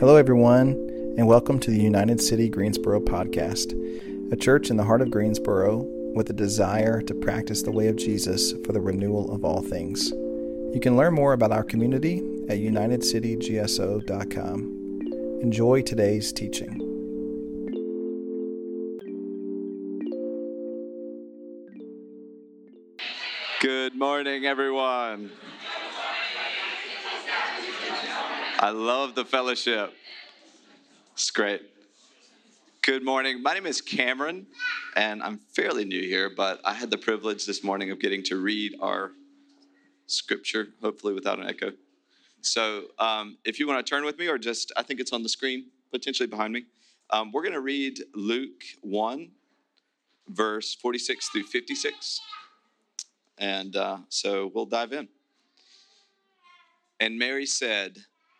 Hello, everyone, and welcome to the United City Greensboro podcast, a church in the heart of Greensboro with a desire to practice the way of Jesus for the renewal of all things. You can learn more about our community at unitedcitygso.com. Enjoy today's teaching. Good morning, everyone. I love the fellowship. It's great. Good morning. My name is Cameron, and I'm fairly new here, but I had the privilege this morning of getting to read our scripture, hopefully without an echo. So um, if you want to turn with me, or just, I think it's on the screen, potentially behind me, um, we're going to read Luke 1, verse 46 through 56. And uh, so we'll dive in. And Mary said,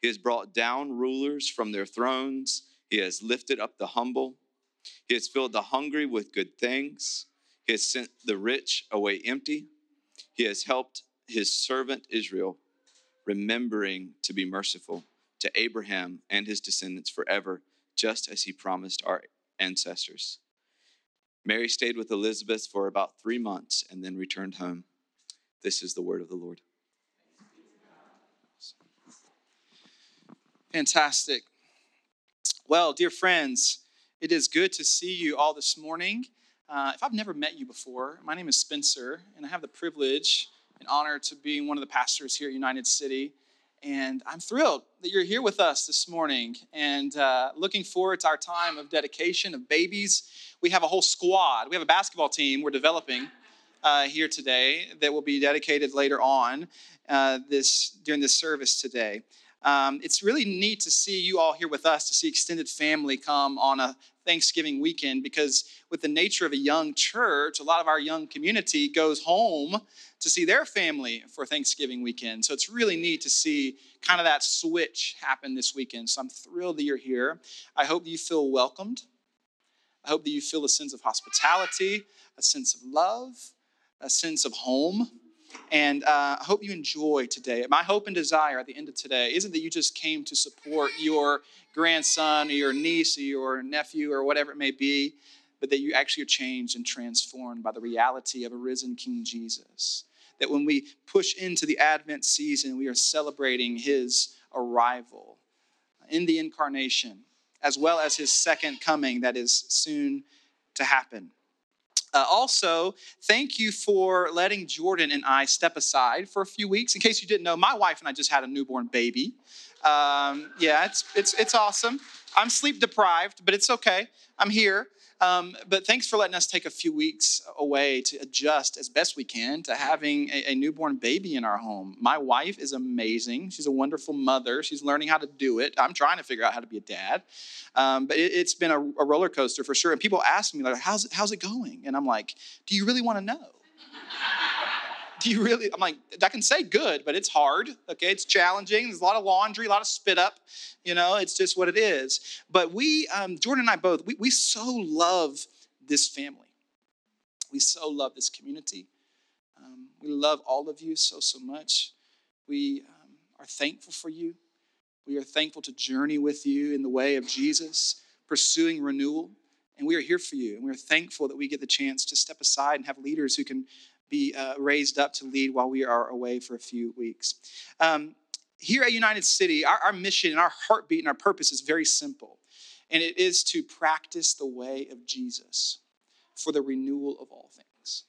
He has brought down rulers from their thrones. He has lifted up the humble. He has filled the hungry with good things. He has sent the rich away empty. He has helped his servant Israel, remembering to be merciful to Abraham and his descendants forever, just as he promised our ancestors. Mary stayed with Elizabeth for about three months and then returned home. This is the word of the Lord. Fantastic. Well, dear friends, it is good to see you all this morning. Uh, if I've never met you before, my name is Spencer, and I have the privilege and honor to be one of the pastors here at United City. And I'm thrilled that you're here with us this morning and uh, looking forward to our time of dedication of babies. We have a whole squad. We have a basketball team we're developing uh, here today that will be dedicated later on uh, this during this service today. Um, it's really neat to see you all here with us, to see extended family come on a Thanksgiving weekend, because with the nature of a young church, a lot of our young community goes home to see their family for Thanksgiving weekend. So it's really neat to see kind of that switch happen this weekend. So I'm thrilled that you're here. I hope that you feel welcomed. I hope that you feel a sense of hospitality, a sense of love, a sense of home. And uh, I hope you enjoy today. My hope and desire at the end of today isn't that you just came to support your grandson or your niece or your nephew or whatever it may be, but that you actually are changed and transformed by the reality of a risen King Jesus. That when we push into the Advent season, we are celebrating his arrival in the incarnation, as well as his second coming that is soon to happen. Uh, also, thank you for letting Jordan and I step aside for a few weeks. In case you didn't know, my wife and I just had a newborn baby. Um, yeah, it's, it's, it's awesome. I'm sleep deprived, but it's okay. I'm here. Um, but thanks for letting us take a few weeks away to adjust as best we can to having a, a, newborn baby in our home. My wife is amazing. She's a wonderful mother. She's learning how to do it. I'm trying to figure out how to be a dad. Um, but it, has been a, a, roller coaster for sure. And people ask me, like, how's, how's it going? And I'm like, do you really want to know? Do you really? I'm like, I can say good, but it's hard. Okay, it's challenging. There's a lot of laundry, a lot of spit up. You know, it's just what it is. But we, um, Jordan and I both, we, we so love this family. We so love this community. Um, we love all of you so, so much. We um, are thankful for you. We are thankful to journey with you in the way of Jesus, pursuing renewal. And we are here for you. And we're thankful that we get the chance to step aside and have leaders who can be uh, raised up to lead while we are away for a few weeks. Um, here at United City, our, our mission and our heartbeat and our purpose is very simple, and it is to practice the way of Jesus for the renewal of all things.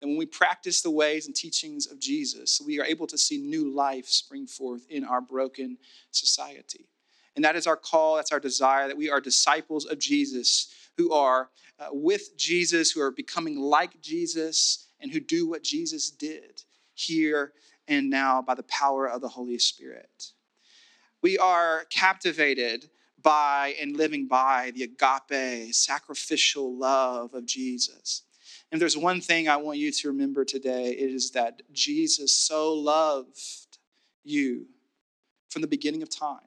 And when we practice the ways and teachings of Jesus, we are able to see new life spring forth in our broken society. And that is our call, that's our desire, that we are disciples of Jesus who are uh, with Jesus, who are becoming like Jesus, and who do what Jesus did here and now by the power of the Holy Spirit. We are captivated by and living by the agape, sacrificial love of Jesus. And there's one thing I want you to remember today it is that Jesus so loved you from the beginning of time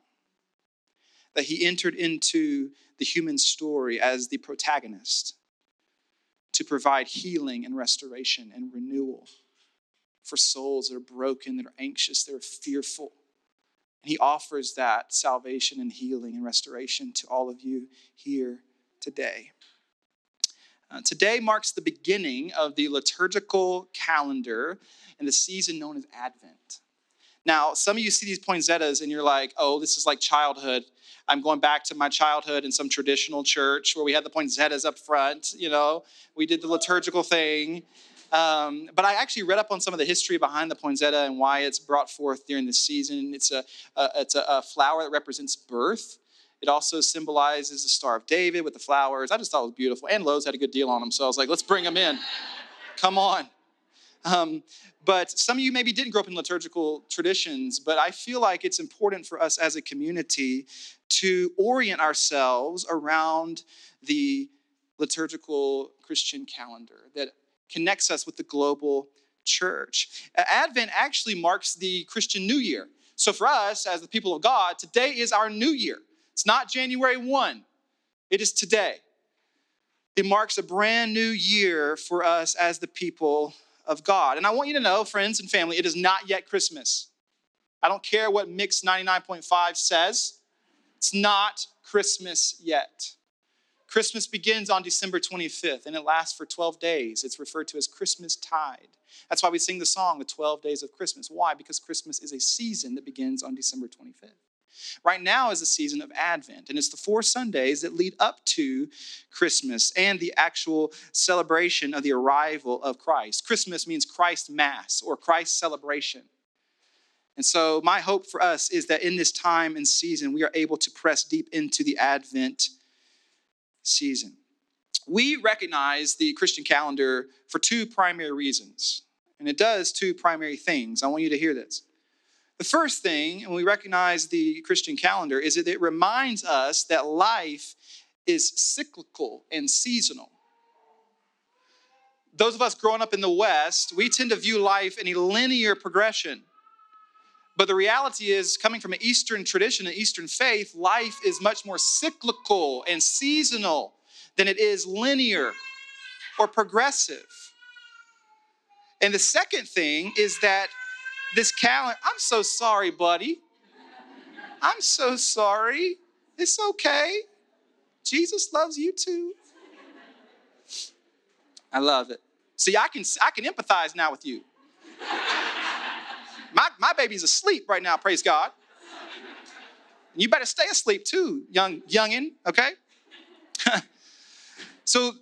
that he entered into the human story as the protagonist to provide healing and restoration and renewal for souls that are broken, that are anxious, that are fearful. And he offers that salvation and healing and restoration to all of you here today. Uh, today marks the beginning of the liturgical calendar and the season known as Advent. Now, some of you see these poinsettias and you're like, oh, this is like childhood. I'm going back to my childhood in some traditional church where we had the poinsettias up front, you know, we did the liturgical thing. Um, but I actually read up on some of the history behind the poinsettia and why it's brought forth during the season. It's a, a it's a, a flower that represents birth. It also symbolizes the Star of David with the flowers. I just thought it was beautiful. And Lowe's had a good deal on them, so I was like, let's bring them in. Come on. Um, but some of you maybe didn't grow up in liturgical traditions, but I feel like it's important for us as a community to orient ourselves around the liturgical Christian calendar that connects us with the global church. Advent actually marks the Christian New Year. So for us, as the people of God, today is our new year. It's not January 1, it is today. It marks a brand new year for us as the people of God. And I want you to know, friends and family, it is not yet Christmas. I don't care what Mix 99.5 says, it's not Christmas yet. Christmas begins on December 25th and it lasts for 12 days. It's referred to as Christmas tide. That's why we sing the song, The 12 Days of Christmas. Why? Because Christmas is a season that begins on December 25th. Right now is the season of Advent, and it's the four Sundays that lead up to Christmas and the actual celebration of the arrival of Christ. Christmas means Christ Mass or Christ celebration. And so, my hope for us is that in this time and season, we are able to press deep into the Advent season. We recognize the Christian calendar for two primary reasons, and it does two primary things. I want you to hear this. The first thing, and we recognize the Christian calendar, is that it reminds us that life is cyclical and seasonal. Those of us growing up in the West, we tend to view life in a linear progression. But the reality is, coming from an Eastern tradition, an Eastern faith, life is much more cyclical and seasonal than it is linear or progressive. And the second thing is that this calendar, I'm so sorry, buddy. I'm so sorry. It's okay. Jesus loves you too. I love it. See, I can I can empathize now with you. My, my baby's asleep right now, praise God. You better stay asleep too, young youngin, okay? so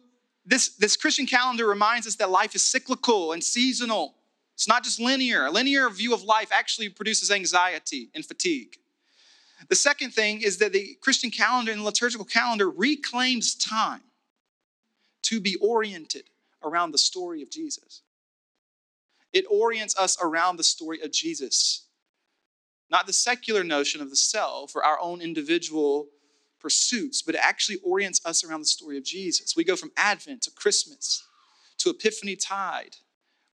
this, this Christian calendar reminds us that life is cyclical and seasonal. It's not just linear. A linear view of life actually produces anxiety and fatigue. The second thing is that the Christian calendar and the liturgical calendar reclaims time to be oriented around the story of Jesus. It orients us around the story of Jesus, not the secular notion of the self or our own individual pursuits, but it actually orients us around the story of Jesus. We go from Advent to Christmas to Epiphany Tide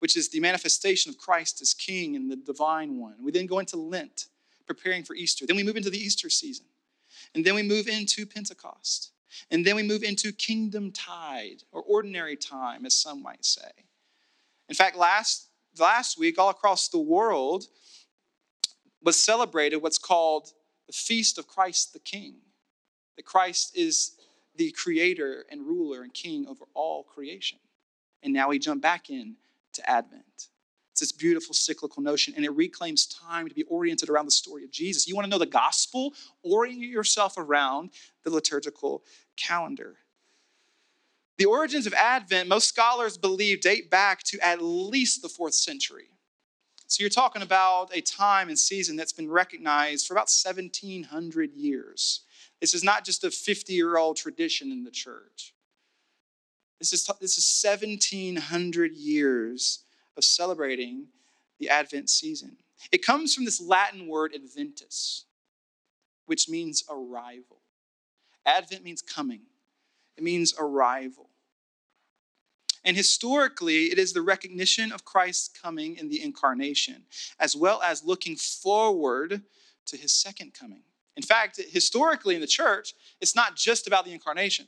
which is the manifestation of Christ as King and the divine one. We then go into Lent, preparing for Easter. Then we move into the Easter season. And then we move into Pentecost. And then we move into kingdom tide or ordinary time, as some might say. In fact, last, last week, all across the world, was celebrated what's called the Feast of Christ the King. That Christ is the creator and ruler and king over all creation. And now we jump back in to Advent. It's this beautiful cyclical notion, and it reclaims time to be oriented around the story of Jesus. You want to know the gospel? Orient yourself around the liturgical calendar. The origins of Advent, most scholars believe, date back to at least the fourth century. So you're talking about a time and season that's been recognized for about 1700 years. This is not just a 50 year old tradition in the church. This is, this is 1700 years of celebrating the Advent season. It comes from this Latin word adventus, which means arrival. Advent means coming, it means arrival. And historically, it is the recognition of Christ's coming in the incarnation, as well as looking forward to his second coming. In fact, historically in the church, it's not just about the incarnation,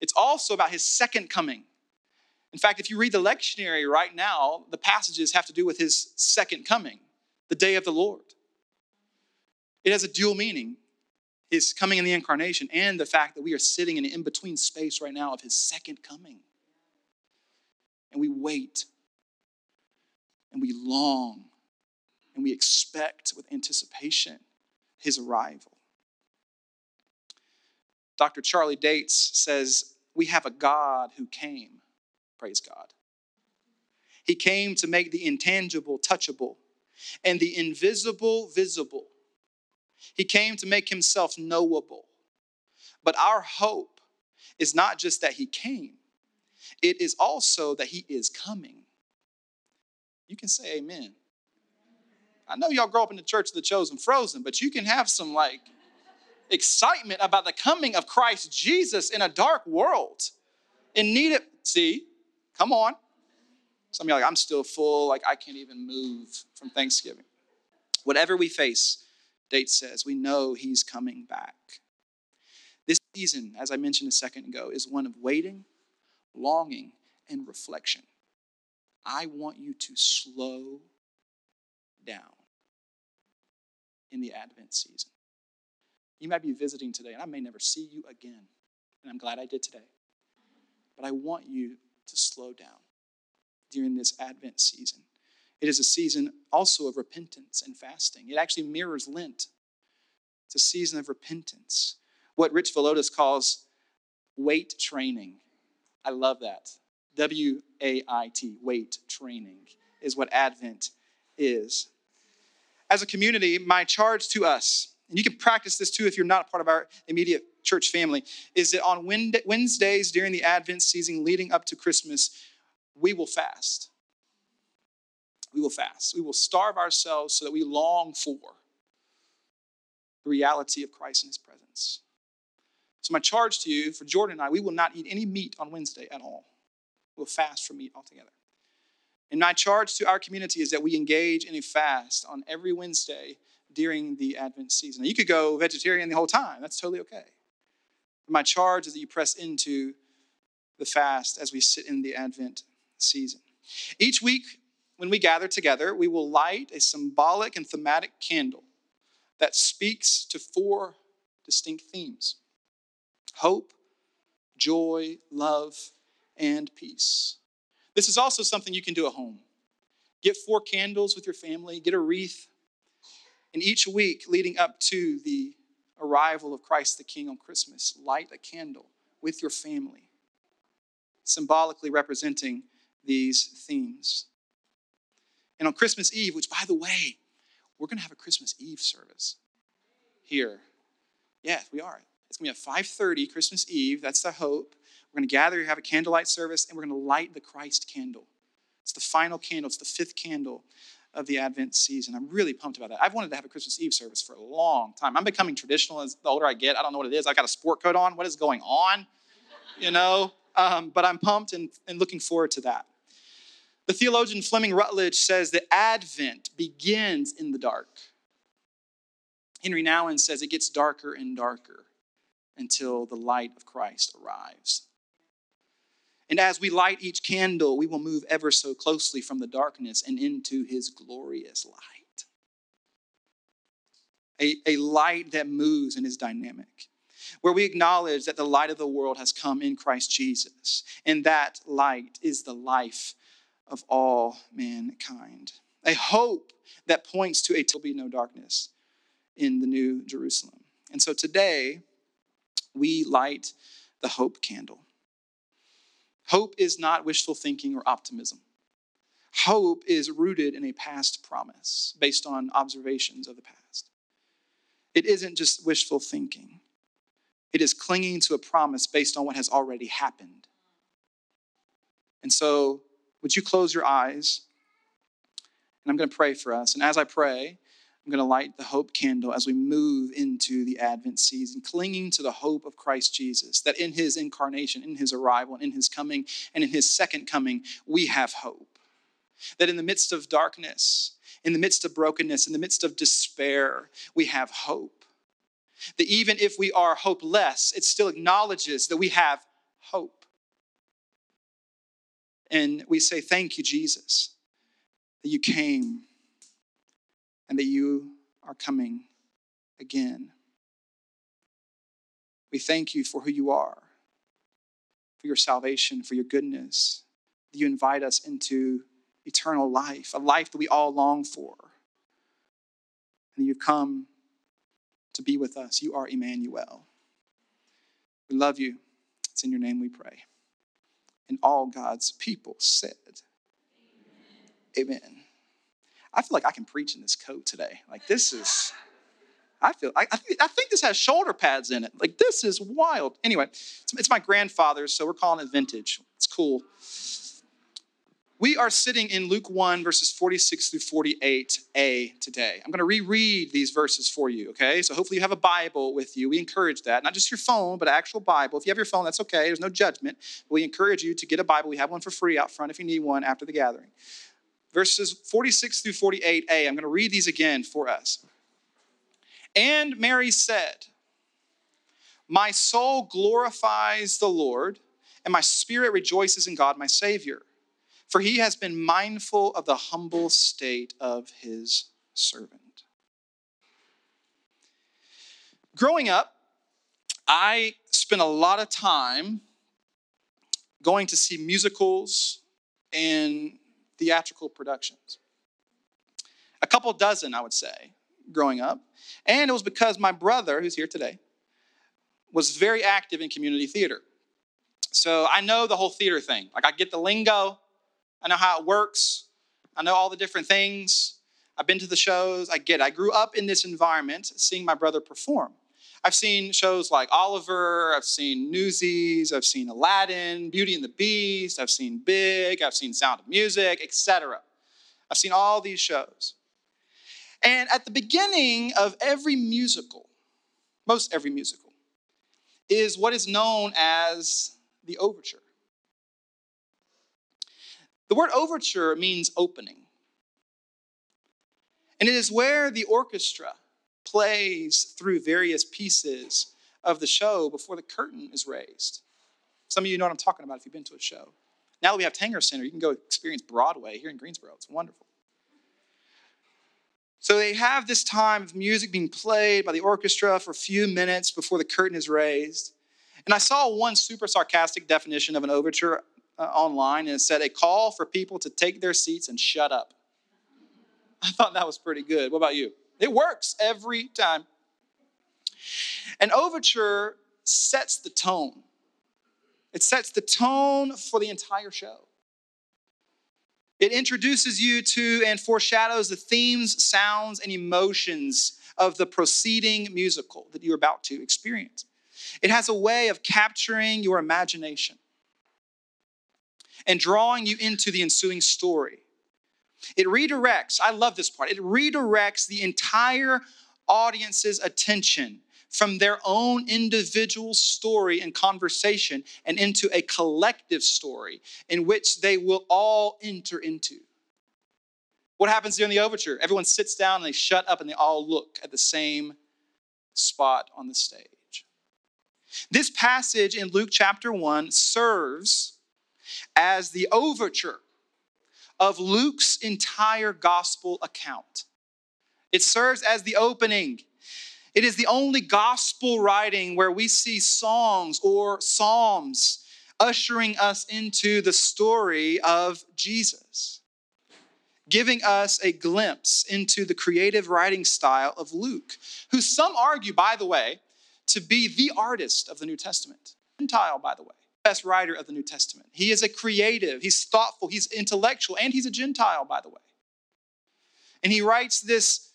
it's also about his second coming. In fact, if you read the lectionary right now, the passages have to do with his second coming, the day of the Lord. It has a dual meaning his coming in the incarnation and the fact that we are sitting in an in between space right now of his second coming. And we wait and we long and we expect with anticipation his arrival. Dr. Charlie Dates says, We have a God who came. Praise God. He came to make the intangible touchable and the invisible visible. He came to make himself knowable. But our hope is not just that he came, it is also that he is coming. You can say amen. I know y'all grow up in the church of the chosen frozen, but you can have some like excitement about the coming of Christ Jesus in a dark world in need of, see, come on. Some of you like, I'm still full, like I can't even move from Thanksgiving. Whatever we face, Date says, we know he's coming back. This season, as I mentioned a second ago, is one of waiting, longing, and reflection. I want you to slow down in the Advent season. You might be visiting today, and I may never see you again. And I'm glad I did today. But I want you to slow down during this Advent season. It is a season also of repentance and fasting. It actually mirrors Lent. It's a season of repentance. What Rich Villodas calls weight training. I love that. W A I T, weight training, is what Advent is. As a community, my charge to us and you can practice this too if you're not part of our immediate church family, is that on Wednesdays during the Advent season leading up to Christmas, we will fast. We will fast. We will starve ourselves so that we long for the reality of Christ in his presence. So, my charge to you, for Jordan and I, we will not eat any meat on Wednesday at all. We'll fast from meat altogether. And my charge to our community is that we engage in a fast on every Wednesday during the Advent season. You could go vegetarian the whole time, that's totally okay. My charge is that you press into the fast as we sit in the Advent season. Each week, when we gather together, we will light a symbolic and thematic candle that speaks to four distinct themes hope, joy, love, and peace. This is also something you can do at home. Get four candles with your family, get a wreath, and each week leading up to the arrival of Christ the King on Christmas, light a candle with your family, symbolically representing these themes. And on Christmas Eve, which by the way, we're going to have a Christmas Eve service here. Yes, we are. It's going to be at 5:30 Christmas Eve. That's the hope. We're going to gather, have a candlelight service, and we're going to light the Christ candle. It's the final candle. It's the fifth candle of the Advent season. I'm really pumped about that. I've wanted to have a Christmas Eve service for a long time. I'm becoming traditional as the older I get. I don't know what it is. I've got a sport coat on. What is going on? You know? Um, but I'm pumped and, and looking forward to that. The theologian Fleming Rutledge says that Advent begins in the dark. Henri Nouwen says it gets darker and darker until the light of Christ arrives. And as we light each candle, we will move ever so closely from the darkness and into his glorious light. A, a light that moves and is dynamic, where we acknowledge that the light of the world has come in Christ Jesus, and that light is the life of all mankind. A hope that points to a will be no darkness in the New Jerusalem. And so today, we light the hope candle. Hope is not wishful thinking or optimism. Hope is rooted in a past promise based on observations of the past. It isn't just wishful thinking, it is clinging to a promise based on what has already happened. And so, would you close your eyes? And I'm going to pray for us. And as I pray, I'm going to light the hope candle as we move into the Advent season, clinging to the hope of Christ Jesus, that in his incarnation, in his arrival, and in his coming, and in his second coming, we have hope. That in the midst of darkness, in the midst of brokenness, in the midst of despair, we have hope. That even if we are hopeless, it still acknowledges that we have hope. And we say, Thank you, Jesus, that you came and that you are coming again. We thank you for who you are, for your salvation, for your goodness. That you invite us into eternal life, a life that we all long for. And you've come to be with us. You are Emmanuel. We love you. It's in your name we pray. And all God's people said, Amen. Amen. I feel like I can preach in this coat today. Like this is, I feel, I, I, think, I think this has shoulder pads in it. Like this is wild. Anyway, it's, it's my grandfather's, so we're calling it vintage. It's cool. We are sitting in Luke 1, verses 46 through 48a today. I'm going to reread these verses for you, okay? So hopefully you have a Bible with you. We encourage that. Not just your phone, but actual Bible. If you have your phone, that's okay. There's no judgment. We encourage you to get a Bible. We have one for free out front if you need one after the gathering verses 46 through 48a. I'm going to read these again for us. And Mary said, My soul glorifies the Lord, and my spirit rejoices in God my Savior, for he has been mindful of the humble state of his servant. Growing up, I spent a lot of time going to see musicals and theatrical productions. A couple dozen, I would say, growing up. And it was because my brother, who's here today, was very active in community theater. So I know the whole theater thing. Like I get the lingo, I know how it works, I know all the different things. I've been to the shows, I get it. I grew up in this environment seeing my brother perform. I've seen shows like Oliver, I've seen Newsies, I've seen Aladdin, Beauty and the Beast, I've seen Big, I've seen Sound of Music, etc. I've seen all these shows. And at the beginning of every musical, most every musical, is what is known as the overture. The word overture means opening. And it is where the orchestra plays through various pieces of the show before the curtain is raised. Some of you know what I'm talking about if you've been to a show. Now that we have Tanger Center, you can go experience Broadway here in Greensboro. It's wonderful. So they have this time of music being played by the orchestra for a few minutes before the curtain is raised. And I saw one super sarcastic definition of an overture uh, online, and it said, A call for people to take their seats and shut up. I thought that was pretty good. What about you? It works every time. An overture sets the tone. It sets the tone for the entire show. It introduces you to and foreshadows the themes, sounds, and emotions of the proceeding musical that you're about to experience. It has a way of capturing your imagination and drawing you into the ensuing story. It redirects, I love this part, it redirects the entire audience's attention from their own individual story and conversation and into a collective story in which they will all enter into. What happens during the overture? Everyone sits down and they shut up and they all look at the same spot on the stage. This passage in Luke chapter 1 serves as the overture of Luke's entire gospel account. It serves as the opening. It is the only gospel writing where we see songs or psalms ushering us into the story of Jesus, giving us a glimpse into the creative writing style of Luke, who some argue, by the way, to be the artist of the New Testament. Gentile, by the way best writer of the New Testament. He is a creative, he's thoughtful, he's intellectual, and he's a Gentile, by the way. And he writes this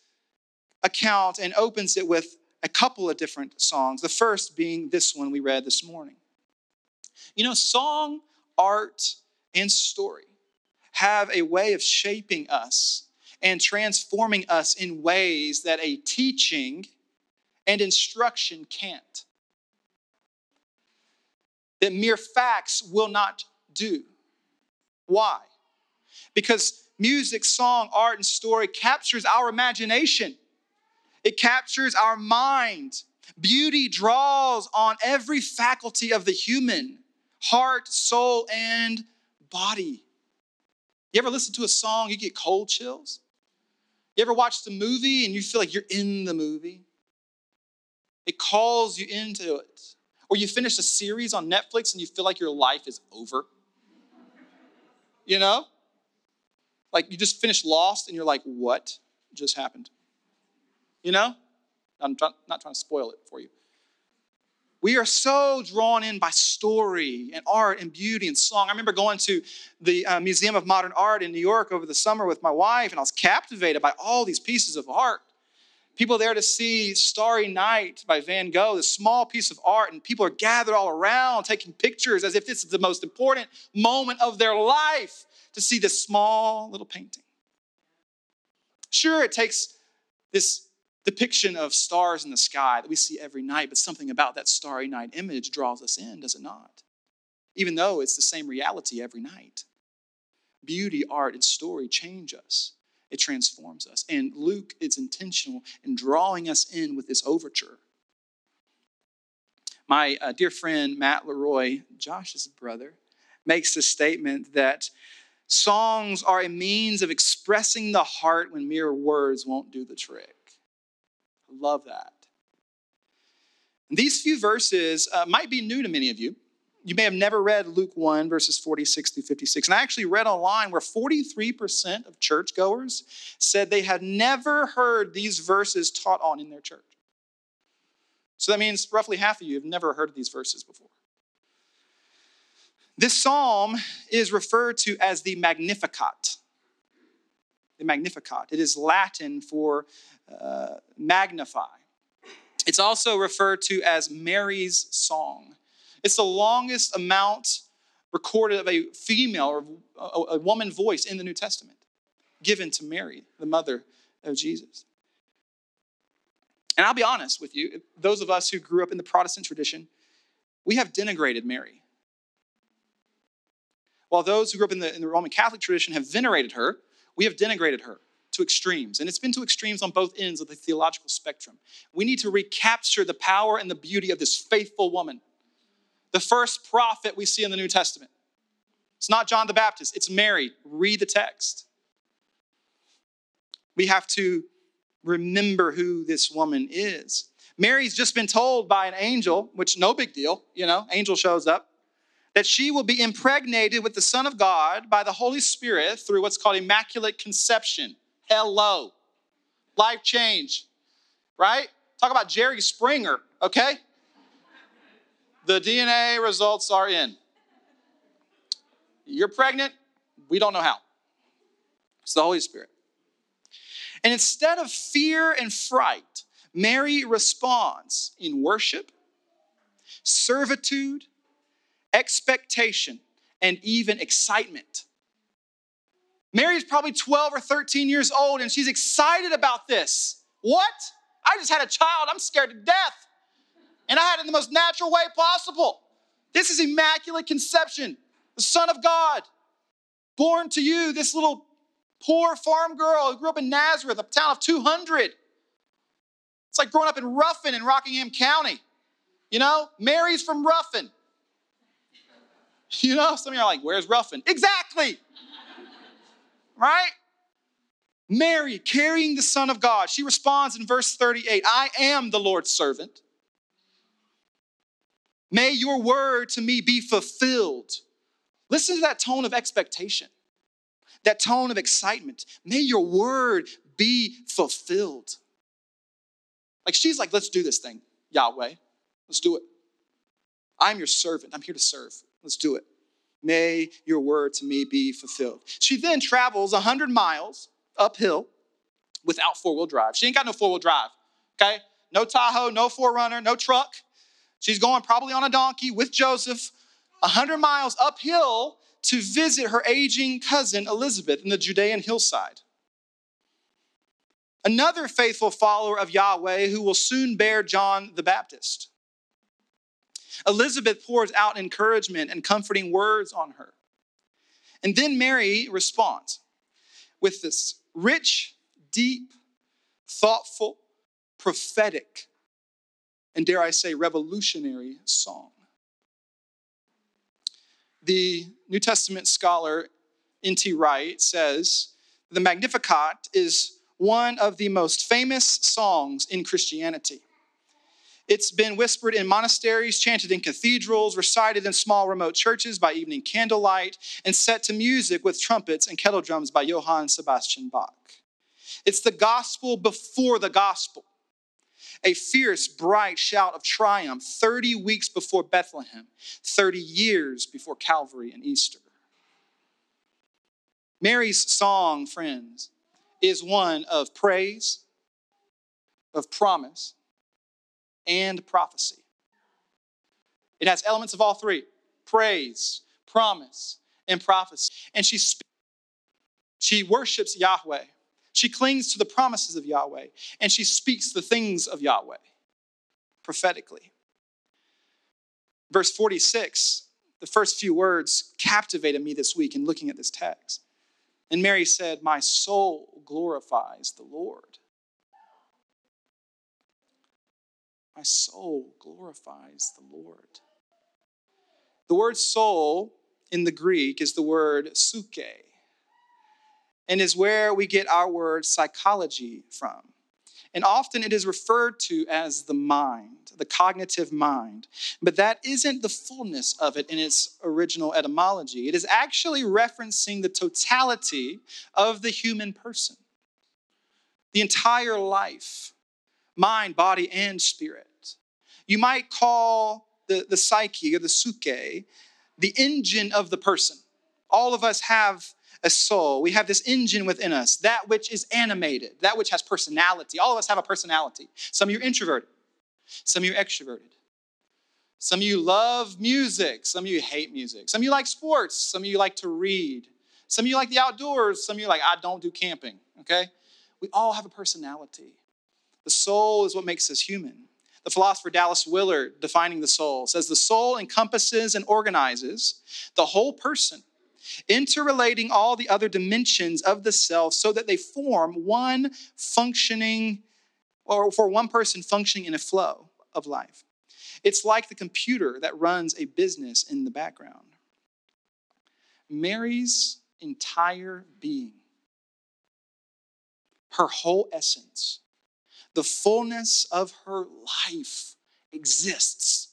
account and opens it with a couple of different songs, the first being this one we read this morning. You know, song, art, and story have a way of shaping us and transforming us in ways that a teaching and instruction can't. That mere facts will not do. Why? Because music, song, art, and story captures our imagination. It captures our mind. Beauty draws on every faculty of the human heart, soul, and body. You ever listen to a song, you get cold chills? You ever watch the movie and you feel like you're in the movie? It calls you into it. Or you finish a series on Netflix and you feel like your life is over. You know? Like you just finished Lost and you're like, what just happened? You know? I'm not trying to spoil it for you. We are so drawn in by story and art and beauty and song. I remember going to the uh, Museum of Modern Art in New York over the summer with my wife, and I was captivated by all these pieces of art. People there to see Starry Night by Van Gogh, this small piece of art, and people are gathered all around taking pictures as if this is the most important moment of their life to see this small little painting. Sure, it takes this depiction of stars in the sky that we see every night, but something about that starry night image draws us in, does it not? Even though it's the same reality every night. Beauty, art, and story change us, it transforms us. And Luke is intentional in drawing us in with this overture. My uh, dear friend Matt Leroy, Josh's brother, makes the statement that songs are a means of expressing the heart when mere words won't do the trick. Love that. These few verses uh, might be new to many of you. You may have never read Luke 1, verses 46 through 56. And I actually read online where 43% of churchgoers said they had never heard these verses taught on in their church. So that means roughly half of you have never heard these verses before. This psalm is referred to as the Magnificat. The Magnificat. It is Latin for uh, magnify. It's also referred to as Mary's song. It's the longest amount recorded of a female or a, woman voice in the New Testament, given to Mary, the mother of Jesus. And I'll be honest with you, those of us who grew up in the Protestant tradition, we have denigrated Mary. While those who grew up in the, in the Roman Catholic tradition have venerated her, we have denigrated her to extremes, and it's been to extremes on both ends of the theological spectrum. We need to recapture the power and the beauty of this faithful woman, the first prophet we see in the New Testament. It's not John the Baptist, it's Mary. Read the text. We have to remember who this woman is. Mary's just been told by an angel, which no big deal, you know, angel shows up, that she will be impregnated with the Son of God by the Holy Spirit through what's called immaculate conception. Hello. Life change, right? Talk about Jerry Springer, okay? The DNA results are in. You're pregnant, we don't know how. It's the Holy Spirit. And instead of fear and fright, Mary responds in worship, servitude, expectation, and even excitement. Mary's probably 12 or 13 years old and she's excited about this. What? I just had a child. I'm scared to death. And I had it in the most natural way possible. This is immaculate conception, the Son of God, born to you, this little poor farm girl who grew up in Nazareth, a town of 200. It's like growing up in Ruffin in Rockingham County. You know, Mary's from Ruffin. You know, some of you are like, where's Ruffin? Exactly right? Mary carrying the Son of God. She responds in verse 38 I am the Lord's servant. May your word to me be fulfilled. Listen to that tone of expectation, that tone of excitement. May your word be fulfilled. Like she's like, let's do this thing, Yahweh. Let's do it. I'm your servant. I'm here to serve. Let's do it. May your word to me be fulfilled. She then travels 100 miles uphill without four wheel drive. She ain't got no four wheel drive, okay? No Tahoe, no 4Runner, no truck. She's going probably on a donkey with Joseph 100 miles uphill to visit her aging cousin Elizabeth in the Judean hillside. another faithful follower of Yahweh who will soon bear John the Baptist. Elizabeth pours out encouragement and comforting words on her. And then Mary responds with this rich, deep, thoughtful, prophetic, and dare I say, revolutionary song. The New Testament scholar N.T. Wright says the Magnificat is one of the most famous songs in Christianity. It's been whispered in monasteries, chanted in cathedrals, recited in small remote churches by evening candlelight, and set to music with trumpets and kettle drums by Johann Sebastian Bach. It's the gospel before the gospel, a fierce, bright shout of triumph 30 weeks before Bethlehem, 30 years before Calvary and Easter. Mary's song, friends, is one of praise, of promise, and prophecy. It has elements of all three praise, promise, and prophecy. And she, she worships Yahweh. She clings to the promises of Yahweh, and she speaks the things of Yahweh prophetically. Verse 46, the first few words captivated me this week in looking at this text. And Mary said, My soul glorifies the Lord. My soul glorifies the Lord. The word soul in the Greek is the word psuche and is where we get our word psychology from. And often it is referred to as the mind, the cognitive mind. But that isn't the fullness of it in its original etymology. It is actually referencing the totality of the human person, the entire life mind, body, and spirit. You might call the, the psyche or the psuche the engine of the person. All of us have a soul. We have this engine within us, that which is animated, that which has personality. All of us have a personality. Some of you are introverted, some of you are extroverted. Some of you love music, some of you hate music. Some of you like sports, some of you like to read. Some of you like the outdoors, some of you like, I don't do camping, okay? We all have a personality. The soul is what makes us human. The philosopher Dallas Willard, defining the soul, says the soul encompasses and organizes the whole person, interrelating all the other dimensions of the self so that they form one functioning, or for one person functioning in a flow of life. It's like the computer that runs a business in the background. Mary's entire being, her whole essence, the fullness of her life exists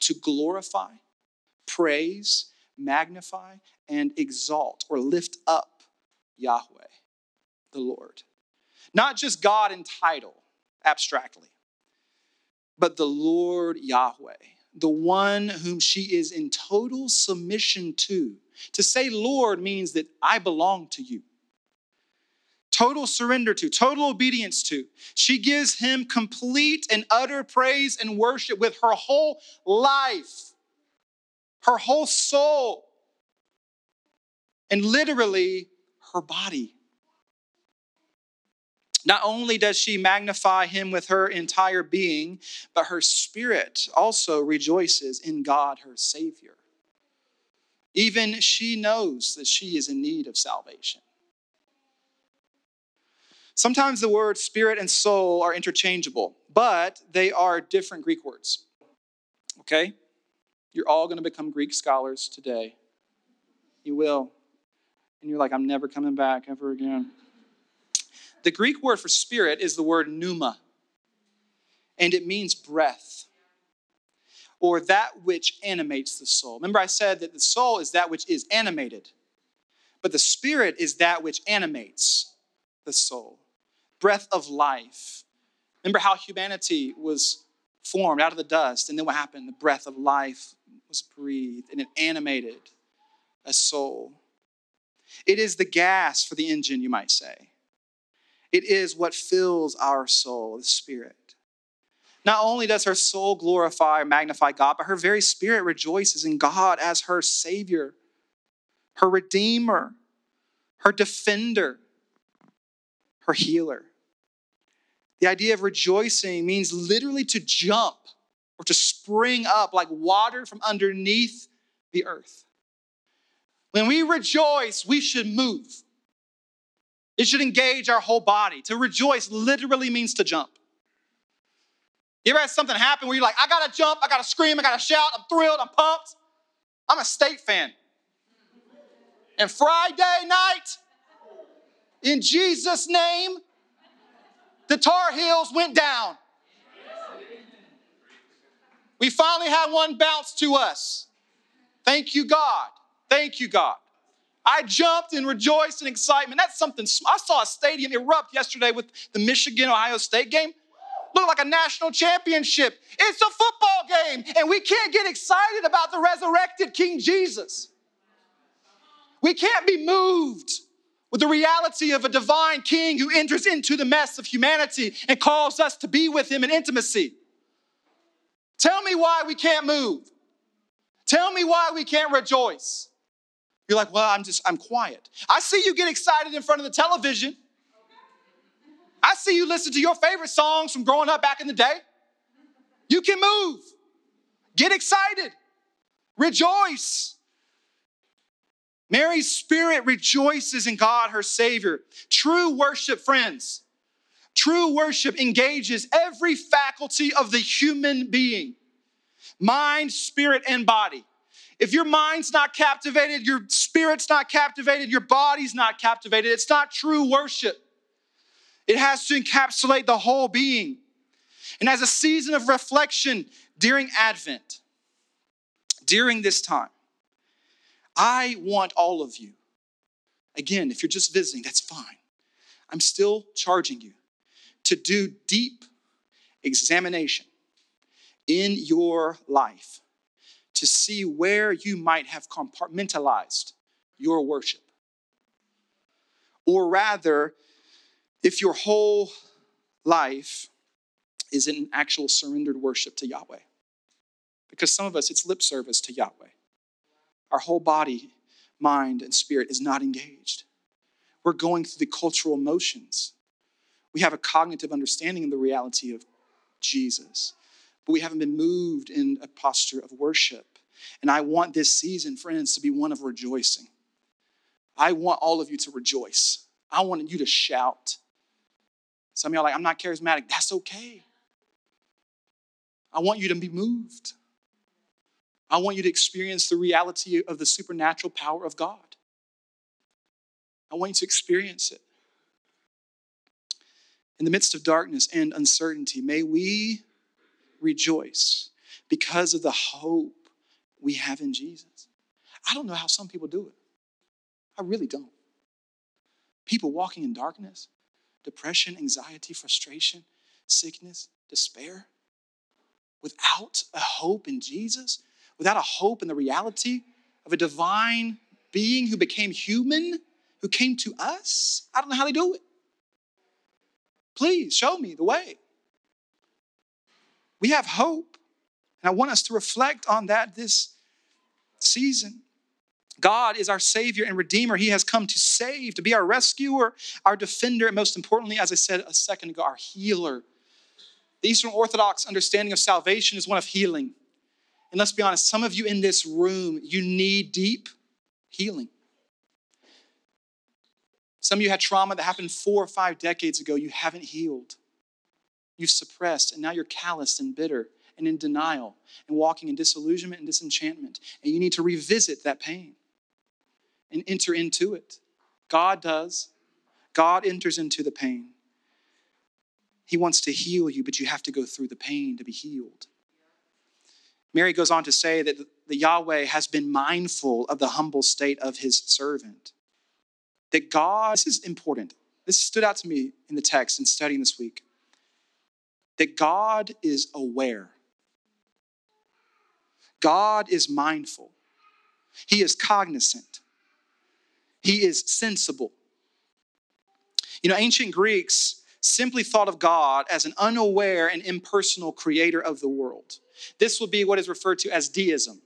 to glorify, praise, magnify, and exalt or lift up Yahweh, the Lord. Not just God in title, abstractly, but the Lord Yahweh, the one whom she is in total submission to. To say Lord means that I belong to you total surrender to, total obedience to. She gives him complete and utter praise and worship with her whole life, her whole soul, and literally her body. Not only does she magnify him with her entire being, but her spirit also rejoices in God, her Savior. Even she knows that she is in need of salvation. Sometimes the words spirit and soul are interchangeable, but they are different Greek words. Okay? You're all going to become Greek scholars today. You will. And you're like, I'm never coming back ever again. The Greek word for spirit is the word pneuma, and it means breath or that which animates the soul. Remember, I said that the soul is that which is animated, but the spirit is that which animates the soul breath of life. Remember how humanity was formed out of the dust, and then what happened? The breath of life was breathed, and it animated a soul. It is the gas for the engine, you might say. It is what fills our soul, the Spirit. Not only does her soul glorify or magnify God, but her very spirit rejoices in God as her Savior, her Redeemer, her Defender, her Healer. The idea of rejoicing means literally to jump or to spring up like water from underneath the earth. When we rejoice, we should move. It should engage our whole body. To rejoice literally means to jump. You ever had something happen where you're like, I gotta jump, I gotta scream, I gotta shout, I'm thrilled, I'm pumped? I'm a state fan. And Friday night, in Jesus' name, the Tar Heels went down. We finally had one bounce to us. Thank you, God. Thank you, God. I jumped and rejoiced in excitement. That's something. I saw a stadium erupt yesterday with the Michigan Ohio State game. Looked like a national championship. It's a football game, and we can't get excited about the resurrected King Jesus. We can't be moved with the reality of a divine king who enters into the mess of humanity and calls us to be with him in intimacy. Tell me why we can't move. Tell me why we can't rejoice. You're like, well, I'm just, I'm quiet. I see you get excited in front of the television. I see you listen to your favorite songs from growing up back in the day. You can move. Get excited. Rejoice. Mary's spirit rejoices in God, her Savior. True worship, friends, true worship engages every faculty of the human being mind, spirit, and body. If your mind's not captivated, your spirit's not captivated, your body's not captivated, it's not true worship. It has to encapsulate the whole being. And as a season of reflection during Advent, during this time, I want all of you. Again, if you're just visiting, that's fine. I'm still charging you to do deep examination in your life to see where you might have compartmentalized your worship. Or rather, if your whole life is in actual surrendered worship to Yahweh. Because some of us, it's lip service to Yahweh. Our whole body, mind, and spirit is not engaged. We're going through the cultural motions. We have a cognitive understanding of the reality of Jesus, but we haven't been moved in a posture of worship. And I want this season, friends, to be one of rejoicing. I want all of you to rejoice. I want you to shout. Some of y'all like, I'm not charismatic. That's okay. I want you to be moved. I want you to experience the reality of the supernatural power of God. I want you to experience it. In the midst of darkness and uncertainty, may we rejoice because of the hope we have in Jesus. I don't know how some people do it. I really don't. People walking in darkness, depression, anxiety, frustration, sickness, despair, without a hope in Jesus, without a hope in the reality of a divine being who became human, who came to us. I don't know how they do it. Please show me the way. We have hope, and I want us to reflect on that this season. God is our Savior and Redeemer. He has come to save, to be our rescuer, our defender, and most importantly, as I said a second ago, our healer. The Eastern Orthodox understanding of salvation is one of healing. And let's be honest, some of you in this room, you need deep healing. Some of you had trauma that happened four or five decades ago, you haven't healed. You've suppressed, and now you're calloused and bitter and in denial and walking in disillusionment and disenchantment. And you need to revisit that pain and enter into it. God does. God enters into the pain. He wants to heal you, but you have to go through the pain to be healed. Mary goes on to say that the Yahweh has been mindful of the humble state of his servant. That God, this is important. This stood out to me in the text and studying this week. That God is aware God is mindful, He is cognizant, He is sensible. You know, ancient Greeks simply thought of God as an unaware and impersonal creator of the world. This would be what is referred to as deism.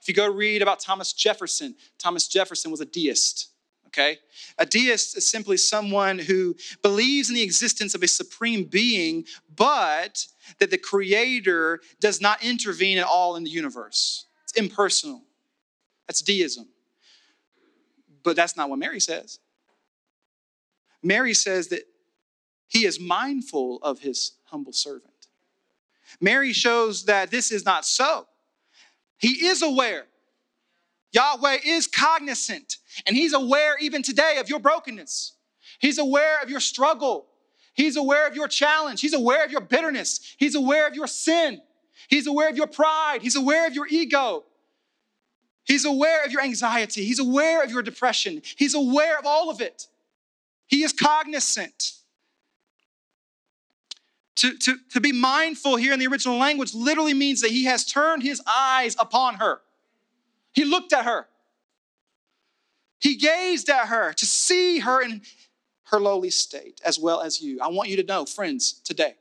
If you go read about Thomas Jefferson, Thomas Jefferson was a deist. Okay? A deist is simply someone who believes in the existence of a supreme being, but that the creator does not intervene at all in the universe. It's impersonal. That's deism. But that's not what Mary says. Mary says that he is mindful of his humble servant. Mary shows that this is not so. He is aware. Yahweh is cognizant, and he's aware even today of your brokenness. He's aware of your struggle. He's aware of your challenge. He's aware of your bitterness. He's aware of your sin. He's aware of your pride. He's aware of your ego. He's aware of your anxiety. He's aware of your depression. He's aware of all of it. He is cognizant. To, to, to be mindful here in the original language literally means that he has turned his eyes upon her. He looked at her. He gazed at her to see her in her lowly state as well as you. I want you to know, friends, today,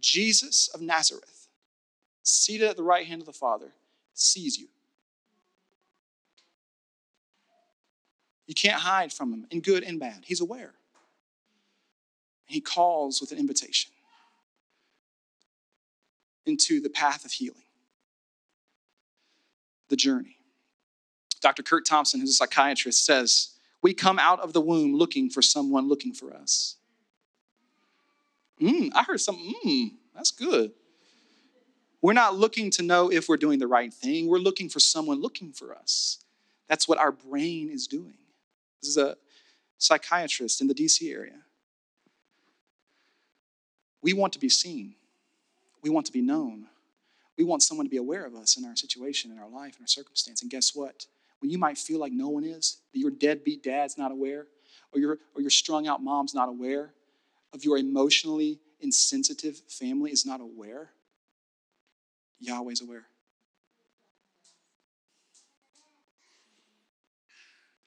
Jesus of Nazareth, seated at the right hand of the Father, sees you. You can't hide from him in good and bad. He's aware. He calls with an invitation into the path of healing, the journey. Dr. Curt Thompson, who's a psychiatrist, says, We come out of the womb looking for someone looking for us. Mmm, I heard something, mmm, that's good. We're not looking to know if we're doing the right thing. We're looking for someone looking for us. That's what our brain is doing. This is a psychiatrist in the DC area. We want to be seen. We want to be known. We want someone to be aware of us in our situation, in our life, in our circumstance. And guess what? When you might feel like no one is, that your deadbeat dad's not aware, or your, or your strung out mom's not aware, of your emotionally insensitive family is not aware, Yahweh's aware.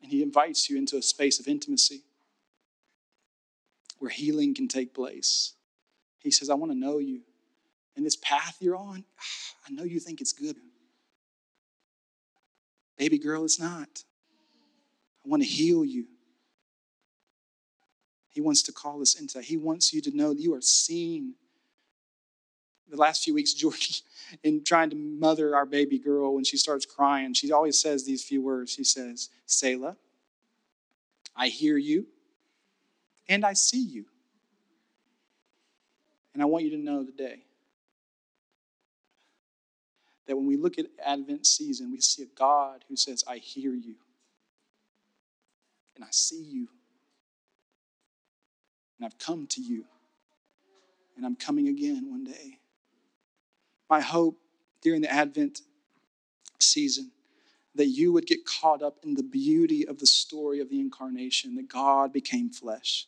And He invites you into a space of intimacy where healing can take place. He says, I want to know you. And this path you're on, I know you think it's good. Baby girl, it's not. I want to heal you. He wants to call us into that. He wants you to know that you are seen. The last few weeks, Georgie, in trying to mother our baby girl, when she starts crying, she always says these few words. She says, Selah, I hear you and I see you. And I want you to know today that when we look at Advent season, we see a God who says, I hear you and I see you and I've come to you and I'm coming again one day. My hope during the Advent season that you would get caught up in the beauty of the story of the incarnation, that God became flesh.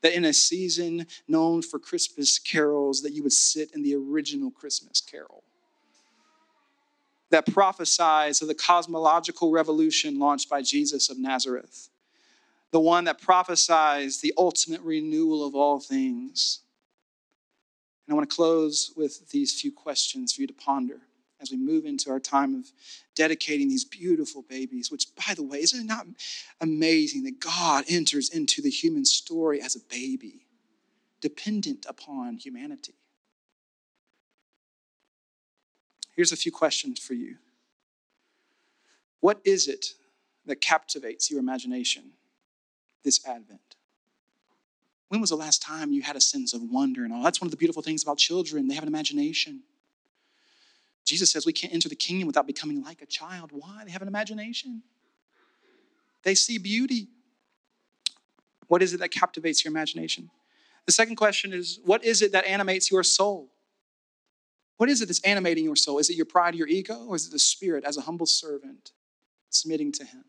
That in a season known for Christmas carols, that you would sit in the original Christmas carol. That prophesies of the cosmological revolution launched by Jesus of Nazareth. The one that prophesies the ultimate renewal of all things. And I want to close with these few questions for you to ponder as we move into our time of dedicating these beautiful babies, which, by the way, isn't it not amazing that God enters into the human story as a baby, dependent upon humanity? Here's a few questions for you. What is it that captivates your imagination this Advent? When was the last time you had a sense of wonder and all? That's one of the beautiful things about children. They have an imagination. Jesus says we can't enter the kingdom without becoming like a child. Why? They have an imagination. They see beauty. What is it that captivates your imagination? The second question is what is it that animates your soul? What is it that's animating your soul? Is it your pride, your ego, or is it the spirit as a humble servant submitting to him?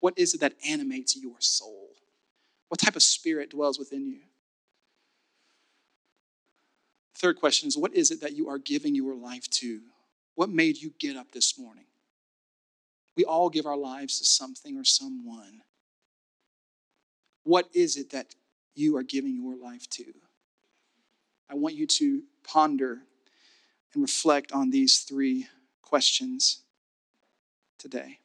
What is it that animates your soul? What type of spirit dwells within you? Third question is what is it that you are giving your life to? What made you get up this morning? We all give our lives to something or someone. What is it that you are giving your life to? I want you to ponder and reflect on these three questions today.